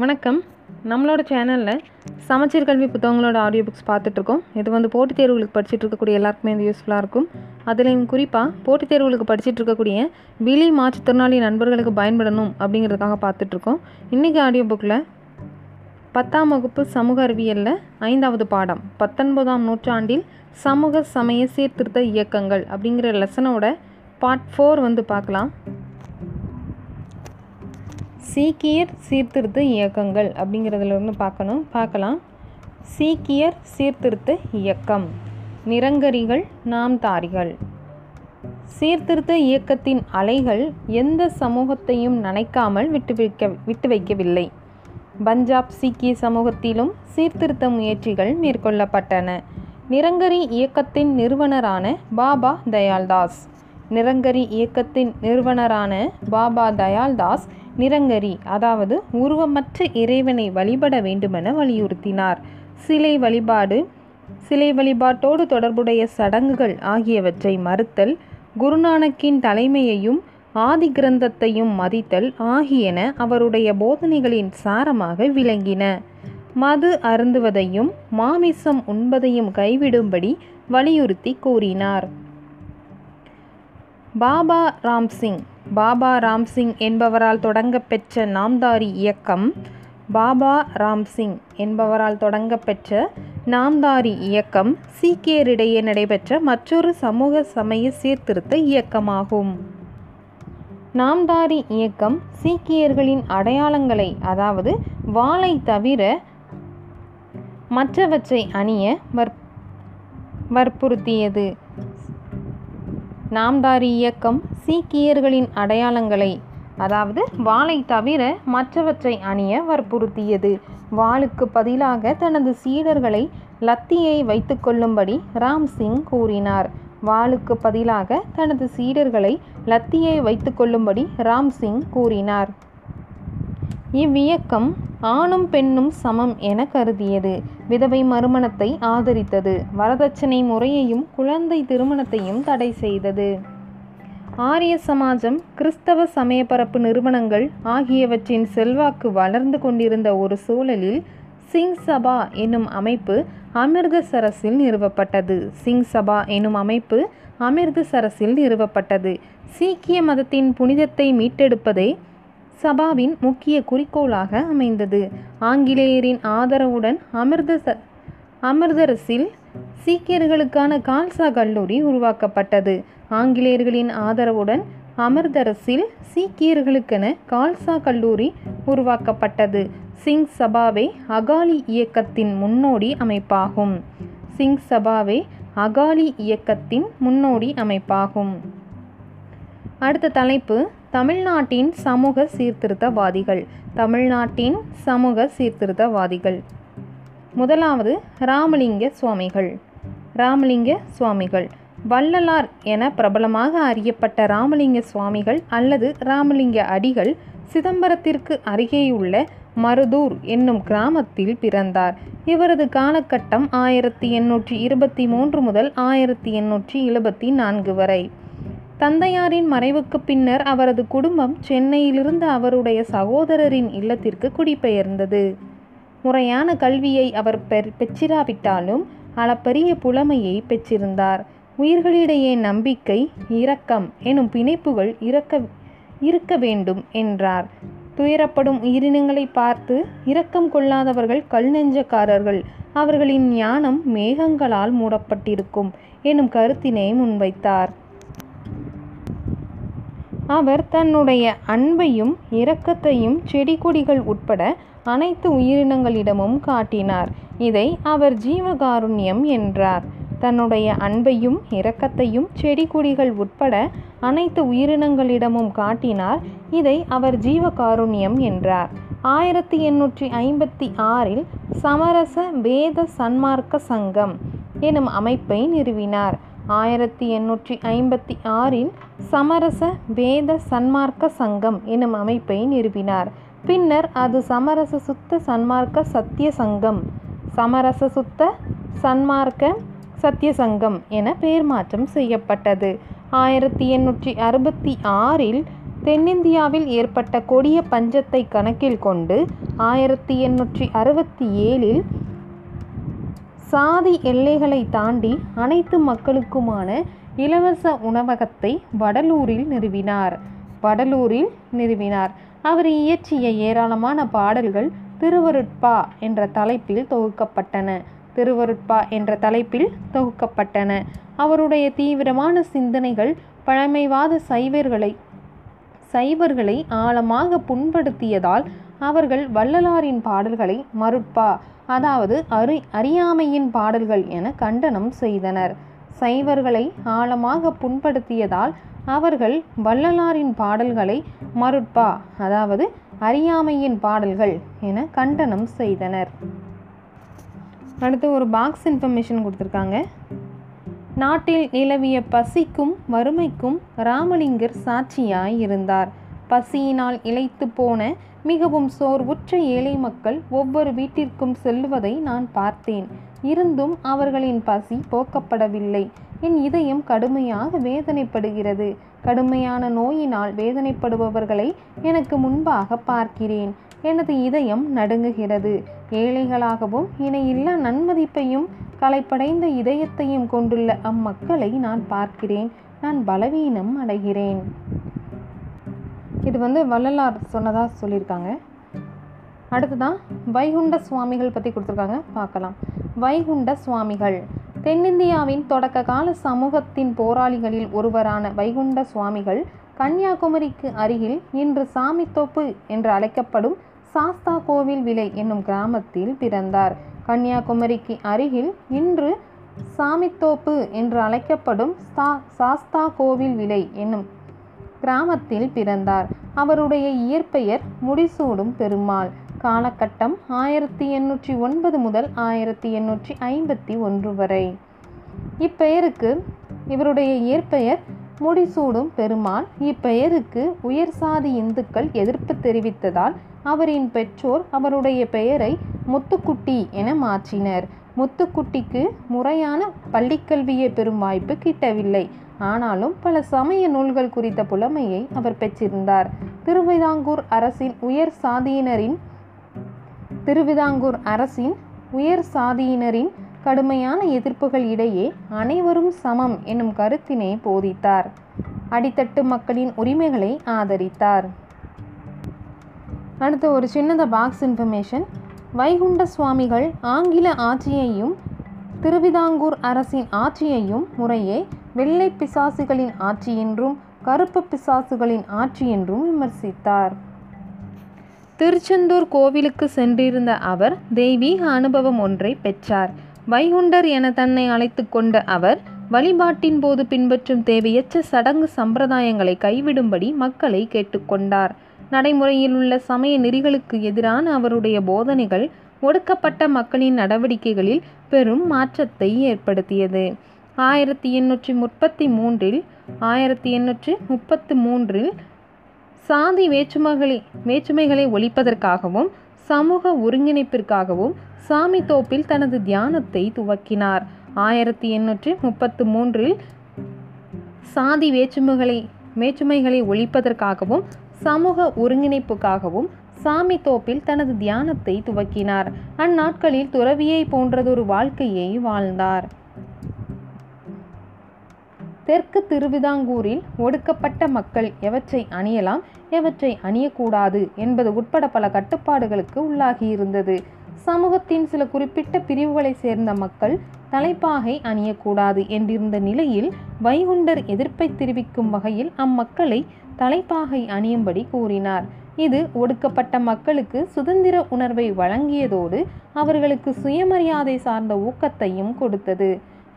வணக்கம். நம்மளோட சேனலில் சமச்சீர் கல்வி புத்தகங்களோட ஆடியோ புக்ஸ் பார்த்துட்ருக்கோம். இது வந்து போட்டித் தேர்வுகளுக்கு படிச்சுட்டு இருக்கக்கூடிய எல்லாருக்குமே இது யூஸ்ஃபுல்லாக இருக்கும். அதுலேயும் குறிப்பாக போட்டித் தேர்வுகளுக்கு படிச்சுட்டு இருக்கக்கூடிய விழி மாற்றுத்திறனாளி நண்பர்களுக்கு பயன்படணும் அப்படிங்கிறதுக்காக பார்த்துட்ருக்கோம். இன்றைக்கி ஆடியோ புக்கில் பத்தாம் வகுப்பு சமூக அறிவியலில் ஐந்தாவது பாடம் பத்தொன்பதாம் நூற்றாண்டில் சமூக சமய சீர்திருத்த இயக்கங்கள் அப்படிங்கிற லெசனோட பார்ட் ஃபோர் வந்து பார்க்கலாம். சீக்கியர் சீர்திருத்த இயக்கங்கள் அப்படிங்கிறதுலேருந்து பார்க்கணும் பார்க்கலாம். சீக்கியர் சீர்திருத்த இயக்கம். நிரங்கரிகள் நாம் தாரிகள் சீர்திருத்த இயக்கத்தின் அலைகள் எந்த சமூகத்தையும் நனைக்காமல் விட்டு வைக்க விட்டு வைக்கவில்லை. பஞ்சாப் சீக்கிய சமூகத்திலும் சீர்திருத்த முயற்சிகள் மேற்கொள்ளப்பட்டன. நிரங்கரி இயக்கத்தின் நிறுவனரான பாபா தயால்தாஸ் நிரங்கரி இயக்கத்தின் நிறுவனரான பாபா தயால்தாஸ் நிரங்கரி அதாவது உருவமற்ற இறைவனை வழிபட வேண்டுமென வலியுறுத்தினார். சிலை வழிபாடு சிலை வழிபாட்டோடு தொடர்புடைய சடங்குகள் ஆகியவற்றை மறுத்தல் குருநானக்கின் தலைமையையும் ஆதி கிரந்தத்தையும் மதித்தல் ஆகியன அவருடைய போதனைகளின் சாரமாக விளங்கின. மது அருந்துவதையும் மாமிசம் உண்பதையும் கைவிடும்படி வலியுறுத்தி கூறினார். பாபா ராம்சிங் பாபா ராம்சிங் என்பவரால் தொடங்கப்பெற்ற நாம்தாரி இயக்கம் பாபா ராம்சிங் என்பவரால் தொடங்கப்பெற்ற நாம்தாரி இயக்கம் சீக்கியரிடையே நடைபெற்ற மற்றொரு சமூக சமய சீர்திருத்த இயக்கமாகும். நாம்தாரி இயக்கம் சீக்கியர்களின் அடையாளங்களை அதாவது வாளை தவிர மற்றவற்றை அணிய வற் வற்புறுத்தியது. நாம்தாரி இயக்கம் சீக்கியர்களின் அடையாளங்களை அதாவது வாளை தவிர மற்றவற்றை அணிய வற்புறுத்தியது. வாளுக்கு பதிலாக தனது சீடர்களை லத்தியை வைத்துக்கொள்ளும்படி ராம்சிங் கூறினார். வாளுக்கு பதிலாக தனது சீடர்களை லத்தியை வைத்துக்கொள்ளும்படி ராம்சிங் கூறினார். இவ்வியக்கம் ஆணும் பெண்ணும் சமம் என கருதியது. விதவை மறுமணத்தை ஆதரித்தது. வரதட்சணை முறையையும் குழந்தை திருமணத்தையும் தடை செய்தது. ஆரிய சமாஜம் கிறிஸ்தவ சமயப்பரப்பு நிறுவனங்கள் ஆகியவற்றின் செல்வாக்கு வளர்ந்து கொண்டிருந்த ஒரு சூழலில் சிங் சபா என்னும் அமைப்பு அமிர்தசரஸில் நிறுவப்பட்டது. சிங் சபா என்னும் அமைப்பு அமிர்தசரஸில் நிறுவப்பட்டது. சீக்கிய மதத்தின் புனிதத்தை மீட்டெடுப்பதே சபாவின் முக்கிய குறிக்கோளாக அமைந்தது. ஆங்கிலேயரின் ஆதரவுடன் அமிர்தச அமிர்தரசில் சீக்கியர்களுக்கான கால்சா கல்லூரி உருவாக்கப்பட்டது. ஆங்கிலேயர்களின் ஆதரவுடன் அமிர்தரசில் சீக்கியர்களுக்கென கால்சா கல்லூரி உருவாக்கப்பட்டது. சிங் சபாவே அகாலி இயக்கத்தின் முன்னோடி அமைப்பாகும். சிங் சபாவே அகாலி இயக்கத்தின் முன்னோடி அமைப்பாகும். அடுத்த தலைப்பு தமிழ்நாட்டின் சமூக சீர்திருத்தவாதிகள். தமிழ்நாட்டின் சமூக சீர்திருத்தவாதிகள். முதலாவது ராமலிங்க சுவாமிகள். ராமலிங்க சுவாமிகள். வள்ளலார் என பிரபலமாக அறியப்பட்ட ராமலிங்க சுவாமிகள் அல்லது ராமலிங்க அடிகள் சிதம்பரத்திற்கு அருகேயுள்ள மருதூர் என்னும் கிராமத்தில் பிறந்தார். இவரது காலகட்டம் ஆயிரத்தி எண்ணூற்றி இருபத்தி மூன்று முதல் ஆயிரத்தி எண்ணூற்றி எழுபத்தி நான்கு வரை. தந்தையாரின் மறைவுக்கு பின்னர் அவரது குடும்பம் சென்னையிலிருந்து அவருடைய சகோதரரின் இல்லத்திற்கு குடிபெயர்ந்தது. முறையான கல்வியை அவர் பெற் பெற்றிராவிட்டாலும் அளப்பரிய புலமையை பெற்றிருந்தார். உயிர்களிடையே நம்பிக்கை இரக்கம் எனும் பிணைப்புகள் இறக்க இருக்க வேண்டும் என்றார். துயரப்படும் உயிரினங்களை பார்த்து இரக்கம் கொள்ளாதவர்கள் கல் நெஞ்சக்காரர்கள் அவர்களின் ஞானம் மேகங்களால் மூடப்பட்டிருக்கும் எனும் கருத்தினை முன்வைத்தார். அவர் தன்னுடைய அன்பையும் இரக்கத்தையும் செடி கொடிகள் உட்பட அனைத்து உயிரினங்களிடமும் காட்டினார். இதை அவர் ஜீவகாருண்யம் என்றார். தன்னுடைய அன்பையும் இரக்கத்தையும் செடி கொடிகள் உட்பட அனைத்து உயிரினங்களிடமும் காட்டினார். இதை அவர் ஜீவகாருண்யம் என்றார். ஆயிரத்தி எண்ணூற்றி ஐம்பத்தி ஆறில் சமரச வேத சன்மார்க்க சங்கம் எனும் அமைப்பை நிறுவினார். ஆயிரத்தி எண்ணூற்றி ஐம்பத்தி ஆறில் சமரச வேத சன்மார்க்க சங்கம் எனும் அமைப்பை நிறுவினார். பின்னர் அது சமரச சுத்த சன்மார்க்க சத்திய சங்கம் சமரச சுத்த சன்மார்க்க சத்திய சங்கம் என பெயர் மாற்றம் செய்யப்பட்டது. ஆயிரத்தி எண்ணூற்றி அறுபத்தி ஆறில் தென்னிந்தியாவில் ஏற்பட்ட கொடிய பஞ்சத்தை கணக்கில் கொண்டு ஆயிரத்தி எண்ணூற்றி அறுபத்தி ஏழில் சாதி எல்லைகளை தாண்டி அனைத்து மக்களுக்குமான இலவச உணவகத்தை வடலூரில் நிறுவினார். வடலூரில் நிறுவினார். அவர் இயற்றிய ஏராளமான பாடல்கள் திருவருட்பா என்ற தலைப்பில் தொகுக்கப்பட்டன. திருவருட்பா என்ற தலைப்பில் தொகுக்கப்பட்டன. அவருடைய தீவிரமான சிந்தனைகள் பழமைவாத சைவர்களை சைவர்களை ஆழமாக புண்படுத்தியதால் அவர்கள் வள்ளலாரின் பாடல்களை மருட்பா அதாவது அறி அறியாமையின் பாடல்கள் என கண்டனம் செய்தனர். சைவர்களை ஆழமாக புண்படுத்தியதால் அவர்கள் வள்ளலாரின் பாடல்களை மருட்பா அதாவது அறியாமையின் பாடல்கள் என கண்டனம் செய்தனர். அடுத்து ஒரு பாக்ஸ் இன்ஃபர்மேஷன் கொடுத்துருக்காங்க. நாட்டில் நிலவிய பசிக்கும் வறுமைக்கும் ராமலிங்கர் சாட்சியாய் இருந்தார். பசியினால் இழைத்து போன மிகவும் சோர்வுற்ற ஏழை மக்கள் ஒவ்வொரு வீட்டிற்கும் செல்லுவதை நான் பார்த்தேன். இருந்தும் அவர்களின் பசி போக்கப்படவில்லை. என் இதயம் கடுமையாக வேதனைப்படுகிறது. கடுமையான நோயினால் வேதனைப்படுபவர்களை எனக்கு முன்பாக பார்க்கிறேன். எனது இதயம் நடுங்குகிறது. ஏழைகளாகவும் இணையில்லா நன்மதிப்பையும் களைப்படைந்த இதயத்தையும் கொண்டுள்ள அம்மக்களை நான் பார்க்கிறேன். நான் பலவீனம் அடைகிறேன். இது வந்து வள்ளலார் சொன்னதாக சொல்லியிருக்காங்க. அடுத்ததான் வைகுண்ட சுவாமிகள் பற்றி கொடுத்துருக்காங்க. பார்க்கலாம். வைகுண்ட சுவாமிகள். தென்னிந்தியாவின் தொடக்க கால சமூகத்தின் போராளிகளில் ஒருவரான வைகுண்ட சுவாமிகள் கன்னியாகுமரிக்கு அருகில் இன்று சாமித்தோப்பு என்று அழைக்கப்படும் சாஸ்தா கோவில் விலை என்னும் கிராமத்தில் பிறந்தார். கன்னியாகுமரிக்கு அருகில் இன்று சாமித்தோப்பு என்று அழைக்கப்படும் சா சாஸ்தா கோவில் விலை என்னும் கிராமத்தில் பிறந்தார். அவருடைய இயற்பெயர் முடிசூடும் பெருமாள். காலகட்டம் ஆயிரத்தி எண்ணூற்றி ஒன்பது முதல் ஆயிரத்தி எண்ணூற்றி ஐம்பத்தி ஒன்று வரை. இப்பெயருக்கு இவருடைய இயற்பெயர் முடிசூடும் பெருமாள். இப்பெயருக்கு உயர் சாதி இந்துக்கள் எதிர்ப்பு தெரிவித்ததால் அவரின் பெற்றோர் அவருடைய பெயரை முத்துக்குட்டி என மாற்றினர். முத்துக்குட்டிக்கு முறையான பள்ளிக்கல்வியை பெறும் வாய்ப்பு கிட்டவில்லை. ஆனாலும் பல சமய நூல்கள் குறித்த புலமையை அவர் பெற்றிருந்தார். திருவிதாங்கூர் அரசின் உயர் சாதியினரின் திருவிதாங்கூர் அரசின் உயர் சாதியினரின் கடுமையான எதிர்ப்புகள் இடையே அனைவரும் சமம் என்னும் கருத்தினை போதித்தார். அடித்தட்டு மக்களின் உரிமைகளை ஆதரித்தார். அடுத்து ஒரு சின்னத பாக்ஸ் இன்ஃபர்மேஷன் வைகுண்ட சுவாமிகள் ஆங்கில ஆட்சியையும் திருவிதாங்கூர் அரசின் ஆட்சியையும் முறையே வெள்ளை பிசாசுகளின் ஆட்சி என்றும் கருப்பு பிசாசுகளின் ஆட்சி என்றும் விமர்சித்தார். திருச்செந்தூர் கோவிலுக்கு சென்றிருந்த அவர் தெய்வீக அனுபவம் ஒன்றை பெற்றார். வைகுண்டர் என தன்னை அழைத்து கொண்ட அவர் வழிபாட்டின் போது பின்பற்றும் தேவையற்ற சடங்கு சம்பிரதாயங்களை கைவிடும்படி மக்களை கேட்டுக்கொண்டார் நடைமுறையில் உள்ள சமய நெறிகளுக்கு எதிரான அவருடைய போதனைகள் ஒடுக்கப்பட்ட மக்களின் நடவடிக்கைகளில் பெரும் மாற்றத்தை ஏற்படுத்தியது. ஆயிரத்தி எண்ணூற்றி முப்பத்தி மூன்றில் ஆயிரத்தி எண்ணூற்றி முப்பத்தி மூன்றில் சாதி வேற்றுமைகளை வேற்றுமைகளை ஒழிப்பதற்காகவும் சமூக ஒருங்கிணைப்பிற்காகவும் சாமி தோப்பில் தனது தியானத்தை துவக்கினார். ஆயிரத்தி எண்ணூற்றி முப்பத்து மூன்றில் சாதி வேற்றுமைகளை வேற்றுமைகளை ஒழிப்பதற்காகவும் சமூக ஒருங்கிணைப்புக்காகவும் சாமி தோப்பில் தனது தியானத்தை துவக்கினார். அந்நாட்களில் துறவியை போன்றதொரு வாழ்க்கையை வாழ்ந்தார். தெற்கு திருவிதாங்கூரில் ஒடுக்கப்பட்ட மக்கள் எவற்றை அணியலாம் எவற்றை அணியக்கூடாது என்பது உட்பட பல கட்டுப்பாடுகளுக்கு உள்ளாகியிருந்தது. சமூகத்தின் சில குறிப்பிட்ட பிரிவுகளை சேர்ந்த மக்கள் தலைப்பாகை அணியக்கூடாது என்றிருந்த நிலையில் வைகுண்டர் எதிர்ப்பை தெரிவிக்கும் வகையில் அம்மக்களை தலைப்பாகை அணியும்படி கூறினார். இது ஒடுக்கப்பட்ட மக்களுக்கு சுதந்திர உணர்வை வழங்கியதோடு அவர்களுக்கு சுயமரியாதை சார்ந்த ஊக்கத்தையும் கொடுத்தது.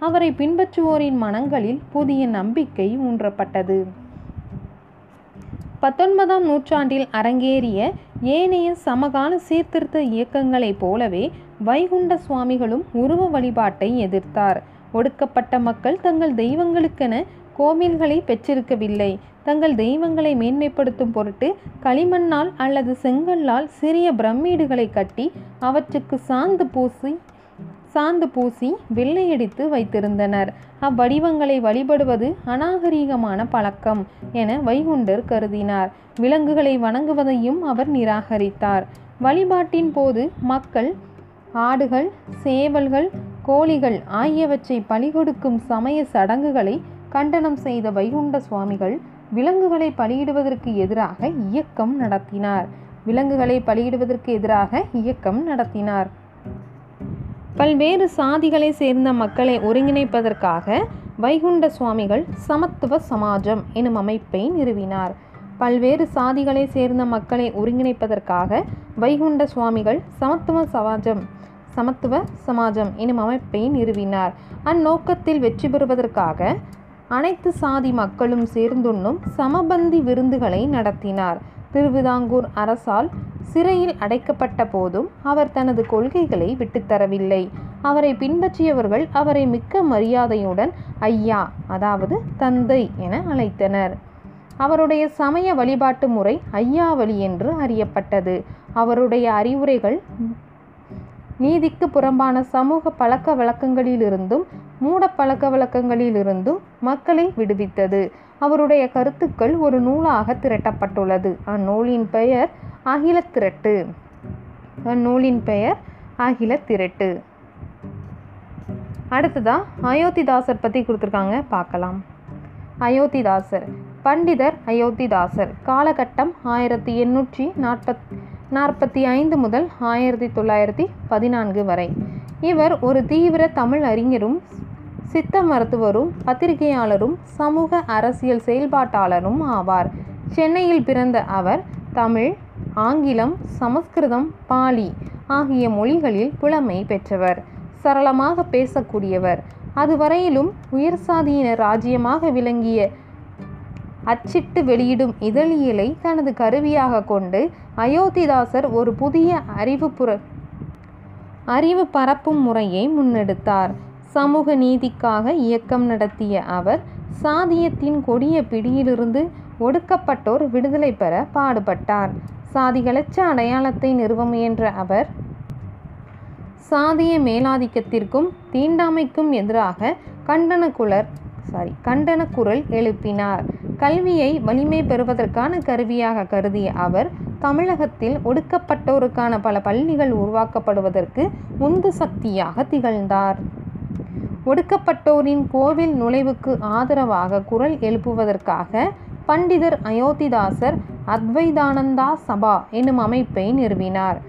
அவரை பின்பற்றுவோரின் மனங்களில் புதிய நம்பிக்கை ஊன்றப்பட்டது. பத்தொன்பதாம் நூற்றாண்டில் அரங்கேறிய ஏனைய சமகால சீர்திருத்த இயக்கங்களைப் போலவே வைகுண்ட சுவாமிகளும் உருவ வழிபாட்டை எதிர்த்தார். ஒடுக்கப்பட்ட மக்கள் தங்கள் தெய்வங்களுக்கென கோவில்களை பெற்றிருக்கவில்லை. தங்கள் தெய்வங்களை மேன்மைப்படுத்தும் பொருட்டு களிமண்ணால் அல்லது செங்கல்லால் சிறிய பிரமீடுகளை கட்டி அவற்றுக்கு சாந்து பூசி சாந்து பூசி வெள்ளையடித்து வைத்திருந்தனர். அவ்வடிவங்களை வழிபடுவது அநாகரீகமான பழக்கம் என வைகுண்டர் கருதினார். விலங்குகளை வணங்குவதையும் அவர் நிராகரித்தார். வழிபாட்டின் போது மக்கள் ஆடுகள் சேவல்கள் கோழிகள் ஆகியவற்றை பலிகொடுக்கும் சமய சடங்குகளை கண்டனம் செய்த வைகுண்ட சுவாமிகள் விலங்குகளை பலியிடுவதற்கு எதிராக இயக்கம் நடத்தினார். விலங்குகளை பலியிடுவதற்கு எதிராக இயக்கம் நடத்தினார். பல்வேறு சாதிகளை சேர்ந்த மக்களை ஒருங்கிணைப்பதற்காக வைகுண்ட சுவாமிகள் சமத்துவ சமாஜம் எனும் அமைப்பை நிறுவினார். பல்வேறு சாதிகளை சேர்ந்த மக்களை ஒருங்கிணைப்பதற்காக வைகுண்ட சுவாமிகள் சமத்துவ சமாஜம் சமத்துவ சமாஜம் எனும் அமைப்பை நிறுவினார். அந்நோக்கத்தில் வெற்றி பெறுவதற்காக அனைத்து சாதி மக்களும் சேர்ந்துண்ணும் சமபந்தி விருந்துகளை நடத்தினார். திருவிதாங்கூர் அரசால் சிறையில் அடைக்கப்பட்ட போதும் அவர் தனது கொள்கைகளை விட்டுத்தரவில்லை அவரை பின்பற்றியவர்கள் அவரை மிக்க மரியாதையுடன் ஐயா அதாவது தந்தை என அழைத்தனர். அவருடைய சமய வழிபாட்டு முறை ஐயாவளி என்று அறியப்பட்டது. அவருடைய அறிவுரைகள் நீதிக்கு புறம்பான சமூக பழக்க வழக்கங்களிலிருந்தும் மூட பழக்க வழக்கங்களிலிருந்தும் மக்களை விடுவித்தது. அவருடைய கருத்துக்கள் ஒரு நூலாக திரட்டப்பட்டுள்ளது. அந்நூலின் பெயர் அகில திரட்டு அந்நூலின் பெயர் அகில திரட்டு அடுத்ததா அயோத்திதாசர் பற்றி கொடுத்துருக்காங்க பார்க்கலாம். அயோத்திதாசர் பண்டிதர் அயோத்திதாசர் காலகட்டம் ஆயிரத்தி எண்ணூற்றி நாற்பத் நாற்பத்தி ஐந்து முதல் ஆயிரத்தி தொள்ளாயிரத்தி பதினான்கு வரை. இவர் ஒரு தீவிர தமிழ் அறிஞரும் சித்த மருத்துவரும் பத்திரிகையாளரும் சமூக அரசியல் செயல்பாட்டாளரும் ஆவார். சென்னையில் பிறந்த அவர் தமிழ் ஆங்கிலம் சமஸ்கிருதம் பாலி ஆகிய மொழிகளில் புலமை பெற்றவர். சரளமாக பேசக்கூடியவர். அதுவரையிலும் உயர் சாதியினர் ராஜ்யமாக விளங்கிய அச்சிட்டு வெளியிடும் இதழியலை தனது கருவியாக கொண்டு அயோத்திதாசர் ஒரு புதிய அறிவுப்புற அறிவு பரப்பும் முறையை முன்னெடுத்தார். சமூக நீதிக்காக இயக்கம் நடத்திய அவர் சாதியத்தின் கொடிய பிடியிலிருந்து ஒடுக்கப்பட்டோர் விடுதலை பெற பாடுபட்டார். சாதிகளற்ற அடையாளத்தை நிறுவ முயன்ற அவர் சாதிய மேலாதிக்கத்திற்கும் தீண்டாமைக்கும் எதிராக கண்டன குலர் சாரி கண்டன குரல் எழுப்பினார். கல்வியை வலிமை பெறுவதற்கான கருவியாக கருதிய அவர் தமிழகத்தில் ஒடுக்கப்பட்டோருக்கான பல பள்ளிகள் உருவாக்கப்படுவதற்கு உந்து சக்தியாக திகழ்ந்தார். ஒடுக்கப்பட்டோரின் கோவில் நுழைவுக்கு ஆதரவாக குரல் எழுப்புவதற்காக பண்டிதர் அயோத்திதாசர் அத்வைதானந்தா சபா எனும் அமைப்பை நிறுவினார்.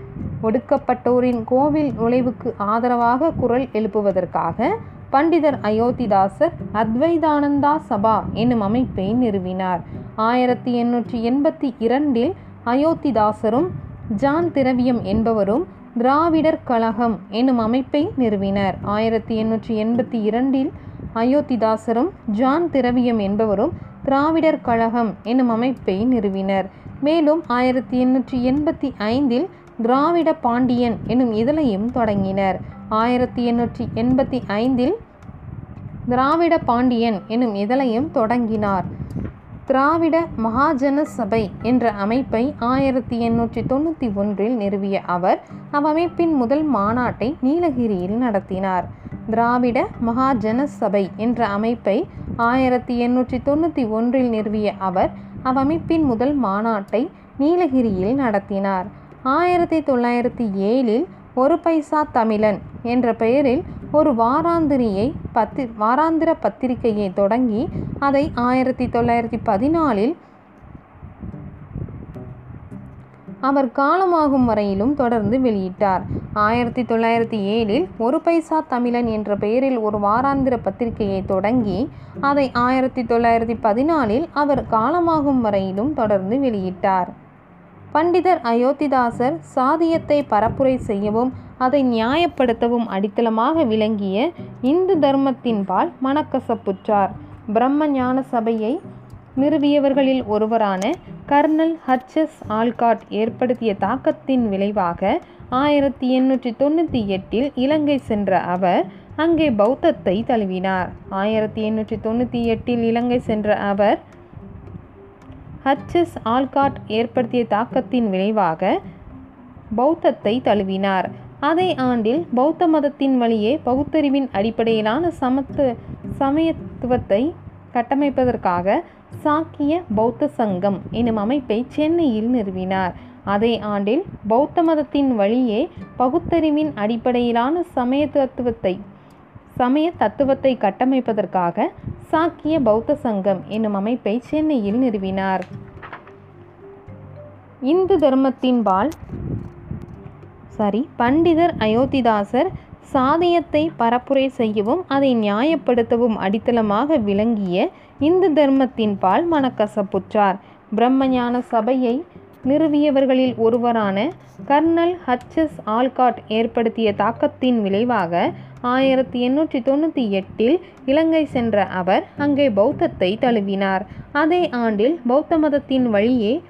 ஒடுக்கப்பட்டோரின் கோவில் நுழைவுக்கு ஆதரவாக குரல் எழுப்புவதற்காக பண்டிதர் அயோத்திதாசர் அத்வைதானந்தா சபா எனும் அமைப்பை நிறுவினார். ஆயிரத்தி எண்ணூற்றி எண்பத்தி இரண்டில் அயோத்திதாசரும் ஜான் திரவியம் என்பவரும் திராவிடர் கழகம் எனும் அமைப்பை நிறுவினர். ஆயிரத்தி எண்ணூற்றி எண்பத்தி இரண்டில் அயோத்திதாசரும் ஜான் திரவியம் என்பவரும் திராவிடர் கழகம் எனும் அமைப்பை நிறுவினர். மேலும் ஆயிரத்தி எண்ணூற்றி எண்பத்தி ஐந்தில் திராவிட பாண்டியன் எனும் இதழையும் தொடங்கினர். ஆயிரத்தி எண்ணூற்றி எண்பத்தி ஐந்தில் திராவிட பாண்டியன் எனும் இதழையும் தொடங்கினார். திராவிட மகாஜன சபை என்ற அமைப்பை ஆயிரத்தி எண்ணூற்றி தொண்ணூற்றி ஒன்றில் நிறுவிய அவர் அவ்வமைப்பின் முதல் மாநாட்டை நீலகிரியில் நடத்தினார். திராவிட மகாஜன சபை என்ற அமைப்பை ஆயிரத்தி எண்ணூற்றி தொண்ணூற்றி ஒன்றில் நிறுவிய அவர் அவ்வமைப்பின் முதல் மாநாட்டை நீலகிரியில் நடத்தினார். ஆயிரத்தி தொள்ளாயிரத்தி ஏழில் ஒரு பைசா தமிழன் என்ற பெயரில் ஒரு வாராந்திரியை பத்தி வாராந்திர பத்திரிகையை தொடங்கி அதை ஆயிரத்தி தொள்ளாயிரத்தி பதினாலில் அவர் காலமாகும் வரையிலும் தொடர்ந்து வெளியிட்டார். ஆயிரத்தி தொள்ளாயிரத்தி ஏழில் ஒரு பைசா தமிழன் என்ற பெயரில் ஒரு வாராந்திர பத்திரிகையை தொடங்கி அதை ஆயிரத்தி தொள்ளாயிரத்தி பதினாலில் அவர் காலமாகும் வரையிலும் தொடர்ந்து வெளியிட்டார். பண்டிதர் அயோத்திதாசர் சாதியத்தை பரப்புரை செய்யவும் அதை நியாயப்படுத்தவும் அடித்தளமாக விளங்கிய இந்து தர்மத்தின்பால் மனக்கசப்புற்றார். பிரம்ம ஞான சபையை நிறுவியவர்களில் ஒருவரான கர்னல் ஹர்ச்சஸ் ஆல்காட் ஏற்படுத்திய தாக்கத்தின் விளைவாக ஆயிரத்தி எண்ணூற்றி தொண்ணூற்றி எட்டில் இலங்கை சென்ற அவர் அங்கே பௌத்தத்தை தழுவினார். ஆயிரத்தி எண்ணூற்றி தொண்ணூற்றி எட்டில் இலங்கை சென்ற அவர் ஹச்சஸ் ஆல்காட் ஏற்படுத்திய தாக்கத்தின் விளைவாக பௌத்தத்தை தழுவினார். அதே ஆண்டில் பௌத்த மதத்தின் வழியே பகுத்தறிவின் அடிப்படையிலான சமத்து சமயத்துவத்தை கட்டமைப்பதற்காக சாக்கிய பௌத்த சங்கம் எனும் அமைப்பை சென்னையில் நிறுவினார். அதே ஆண்டில் பௌத்த மதத்தின் வழியே பகுத்தறிவின் அடிப்படையிலான சமயத்துவத்தை சமய தத்துவத்தை கட்டமைப்பதற்காக சாக்கிய பௌத்த சங்கம் என்னும் அமைப்பை சென்னையில் நிறுவினார். இந்து தர்மத்தின்பால் சாரி பண்டிதர் அயோத்திதாசர் சாதியத்தை பரப்புரை செய்யவும் அதை நியாயப்படுத்தவும் அடித்தளமாக விளங்கிய இந்து தர்மத்தின்பால் மனக்கசப்புற்றார். பிரம்மஞான சபையை நிறுவியவர்களில் ஒருவரான கர்னல் ஹச்எஸ் ஆல்காட் ஏற்படுத்திய தாக்கத்தின் விளைவாக ஆயிரத்தி எண்ணூற்றி தொண்ணூற்றி எட்டில் இலங்கை சென்ற அவர் அங்கே பௌத்தத்தை தழுவினார். அதே ஆண்டில் பௌத்த மதத்தின் வழியே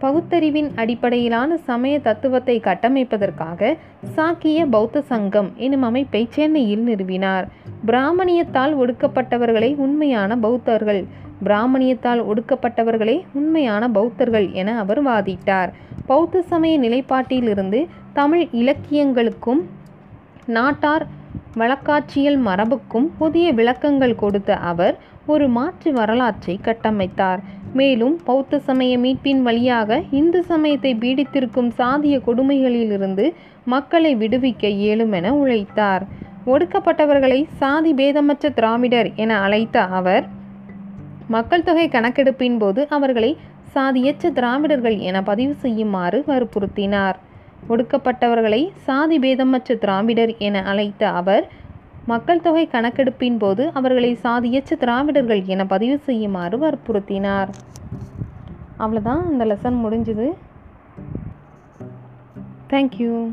பகுத்தறிவின் அடிப்படையிலான சமய தத்துவத்தை கட்டமைப்பதற்காக சாக்கிய பௌத்த சங்கம் எனும் அமைப்பை சென்னையில் நிறுவினார். பிராமணியத்தால் ஒடுக்கப்பட்டவர்களை உண்மையான பௌத்தர்கள் பிராமணியத்தால் ஒடுக்கப்பட்டவர்களே உண்மையான பௌத்தர்கள் என அவர் வாதிட்டார். பௌத்த சமய நிலைப்பாட்டிலிருந்து தமிழ் இலக்கியங்களுக்கும் நாட்டார் வழக்காட்சியல் மரபுக்கும் புதிய விளக்கங்கள் கொடுத்த அவர் ஒரு மாற்று வரலாற்றை கட்டமைத்தார். மேலும் பௌத்த சமய மீட்பின் வழியாக இந்து சமயத்தை பீடித்திருக்கும் சாதிய கொடுமைகளிலிருந்து மக்களை விடுவிக்க இயலும் என உழைத்தார். ஒடுக்கப்பட்டவர்களை சாதி பேதமற்ற திராவிடர் என அழைத்த அவர் மக்கள் தொகை கணக்கெடுப்பின் போது அவர்களை சாதியற்ற திராவிடர்கள் என பதிவு செய்யுமாறு வற்புறுத்தினார். ஒடுக்கப்பட்டவர்களை சாதி பேதமற்ற திராவிடர் என அழைத்த அவர் மக்கள் தொகை கணக்கெடுப்பின் போது அவர்களை சாதியற்ற திராவிடர்கள் என பதிவு செய்யுமாறு வற்புறுத்தினார். அவ்வளோதான் இந்த லெசன் முடிஞ்சுது. தேங்க்யூ